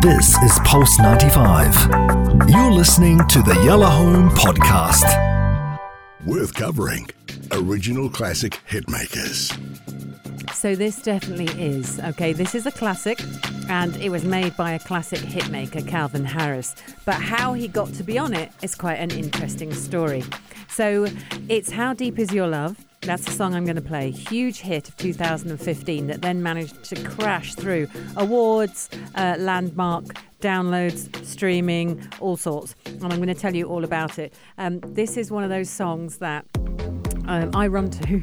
This is Pulse 95. You're listening to the Yalla Home Podcast. Worth covering. Original classic hitmakers. So this definitely is. Okay, this is a classic and it was made by a classic hitmaker, Calvin Harris. But how he got to be on it is quite an interesting story. So it's How Deep Is Your Love? That's the song I'm going to play. Huge hit of 2015 that then managed to crash through awards, uh, landmark, downloads, streaming, all sorts. And I'm going to tell you all about it. Um, this is one of those songs that um, I run to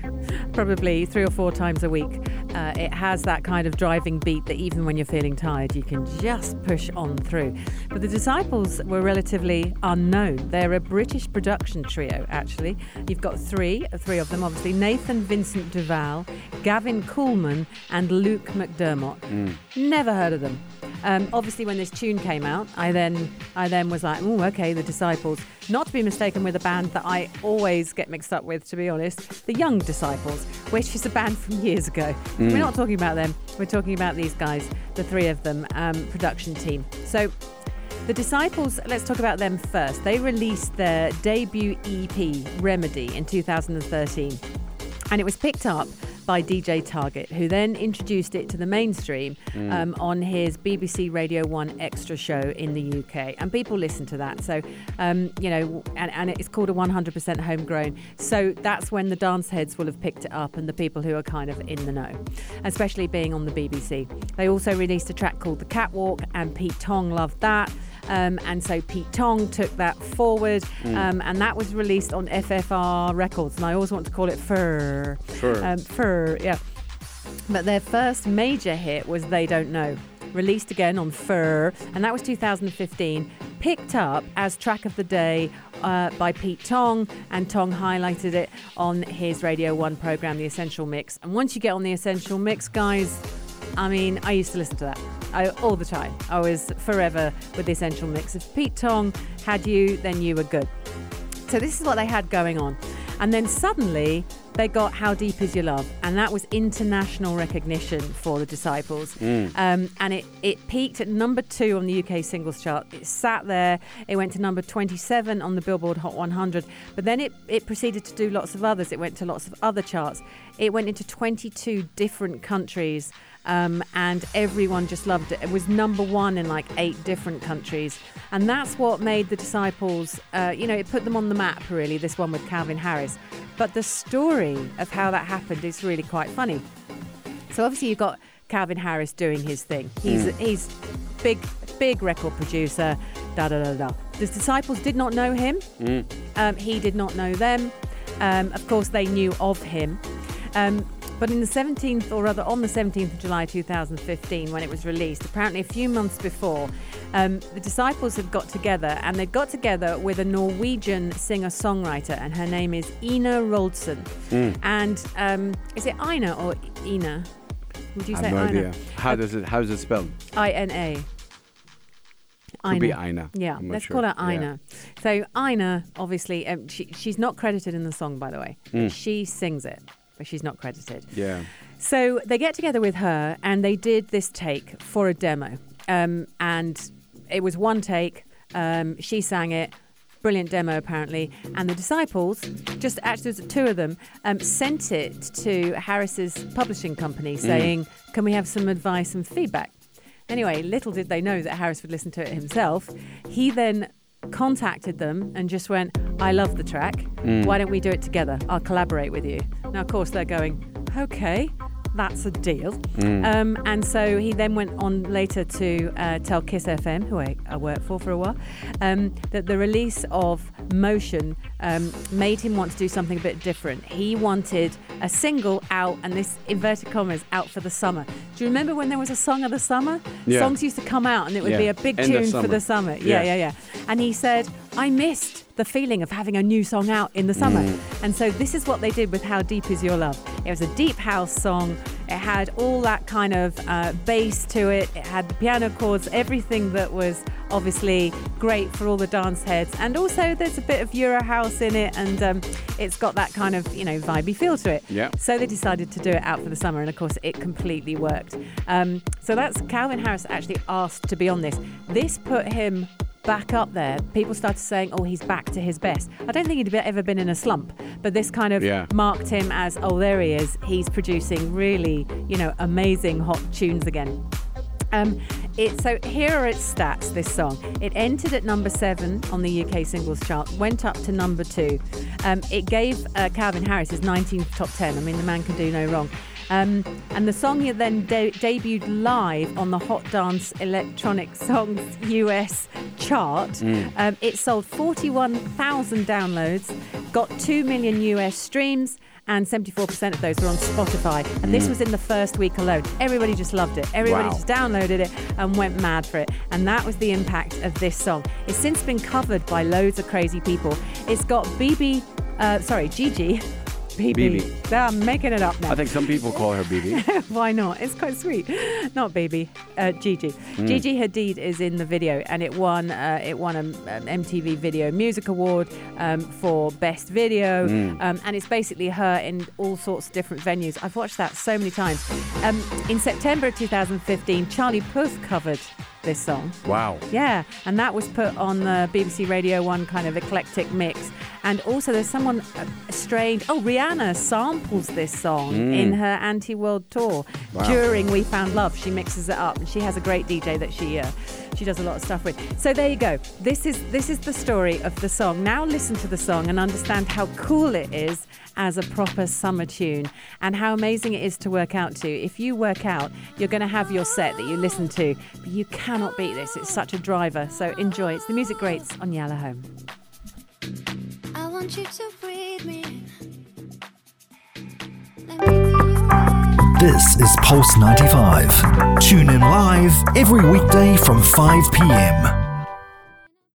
probably three or four times a week. Uh, it has that kind of driving beat that even when you're feeling tired, you can just push on through. But the Disciples were relatively unknown. They're a British production trio, actually. You've got three, three of them, obviously Nathan Vincent Duvall, Gavin Koolmon, and Luke McDermott. Never heard of them. Um, obviously, when this tune came out, I then I then was like, oh, okay, the Disciples. Not to be mistaken with a band that I always get mixed up with, to be honest, the Young Disciples, which is a band from years ago. We're not talking about them. We're talking about these guys, the three of them, um, production team. So. The Disciples, let's talk about them first. They released their debut EP, Remedy, in 2013. And it was picked up by DJ Target, who then introduced it to the mainstream um, on his BBC Radio 1Xtra show in the UK. And people listen to that. So, um, you know, and, and it's called a 100% homegrown. So that's when the dance heads will have picked it up and the people who are kind of in the know, especially being on the BBC. They also released a track called The Catwalk, and Pete Tong loved that. Um, and so Pete Tong took that forward, um, and that was released on FFRR Records. And I always want to call it Fur. Fur. Um, Fur, yeah. But their first major hit was They Don't Know, released again on Fur, and that was 2015. Picked up as track of the day uh, by Pete Tong, and Tong highlighted it on his Radio 1 program, The Essential Mix. And once you get on The Essential Mix, guys, I mean, I used to listen to that I, all the time. I was forever with the Essential Mix. If Pete Tong had you, then you were good. So this is what they had going on. And then suddenly they got How Deep Is Your Love? And that was international recognition for the Disciples. Um, and it, it peaked at number two on the UK singles chart. It sat there. It went to number 27 on the Billboard Hot 100. But then it, it proceeded to do lots of others. It went to lots of other charts. It went into 22 different countries. Um, and everyone just loved it. It was number one in like eight different countries, and that's what made the disciples. Uh, you know, it put them on the map. Really, this one with Calvin Harris. But the story of how that happened is really quite funny. So obviously you've got Calvin Harris doing his thing. He's he's big big record producer. Da da da da. The disciples did not know him. Um, he did not know them. Um, of course, they knew of him. Um, but in the 17th, or rather on the 17th of July 2015, when it was released, apparently a few months before, um, the disciples had got together and they'd got together with a Norwegian singer songwriter, and her name is Ina Wroldsen. And um, is it Ina or Ina? Would you I say have no Ina? idea. How does it? How is it spelled? I N A. Could be Ina. Yeah, let's sure. call her Yeah. Ina. So Ina, obviously, um, she, she's not credited in the song, by the way. Mm. She sings it, but she's not credited. Yeah. So they get together with her and they did this take for a demo. Um, and it was one take. Um, she sang it. Brilliant demo, apparently. And the disciples, just actually, there's two of them, um, sent it to Harris's publishing company saying, Can we have some advice and feedback? Anyway, little did they know that Harris would listen to it himself. He then contacted them and just went, I love the track. Why don't we do it together? I'll collaborate with you. Now, of course, they're going, okay, that's a deal. Um, and so he then went on later to uh, tell Kiss FM, who I, I worked for for a while, um, that the release of Motion um, made him want to do something a bit different. He wanted a single out, and this inverted commas, out for the summer. Do you remember when there was a song of the summer? Yeah. Songs used to come out, and it would Yeah. be a big End tune for the summer. Yeah, Yeah. yeah, yeah. And he said, I missed the feeling of having a new song out in the summer. Mm. And so this is what they did with How Deep Is Your Love. It was a deep house song. It had all that kind of uh, bass to it. It had the piano chords, everything that was obviously great for all the dance heads. And also, there's a bit of Euro house in it, and um, it's got that kind of, you know, vibey feel to it. Yeah. So they decided to do it out for the summer, and of course, it completely worked. Um, so that's Calvin Harris actually asked to be on this. This put him back up there, people started saying, oh, he's back to his best. I don't think he'd ever been in a slump, but this kind of yeah. marked him as, oh, there he is. He's producing really, you know, amazing hot tunes again. Um, it, so here are its stats. This song it entered at number seven on the UK singles chart, went up to number two. Um, it gave uh, Calvin Harris his 19th top 10. I mean, the man can do no wrong. Um, and the song then de- debuted live on the Hot Dance Electronic Songs US chart. Mm. Um, it sold 41,000 downloads, got 2 million US streams, and 74% of those were on Spotify. And mm. this was in the first week alone. Everybody just loved it. Everybody wow. just downloaded it and went mad for it. And that was the impact of this song. It's since been covered by loads of crazy people. It's got BB, uh, sorry, Gigi BB. BB. I'm making it up now. I think some people call her BB. Why not? It's quite sweet. Not BB. Uh, Gigi. Mm. Gigi Hadid is in the video, and it won. Uh, it won an MTV Video Music Award um, for Best Video, mm. um, and it's basically her in all sorts of different venues. I've watched that so many times. Um, in September 2015, Charlie Puth covered this song. Wow. Yeah, and that was put on the BBC Radio 1 kind of eclectic mix. And also, there's someone uh, strange. Oh, Rihanna samples this song mm. in her anti world tour wow. during We Found Love. She mixes it up, and she has a great DJ that she. Uh, she does a lot of stuff with. So there you go. This is this is the story of the song. Now listen to the song and understand how cool it is as a proper summer tune and how amazing it is to work out to. If you work out, you're going to have your set that you listen to, but you cannot beat this. It's such a driver. So enjoy. It's the music greats on Yalla Home. Want you to breathe me. This is Pulse 95. Tune in live every weekday from 5 p.m.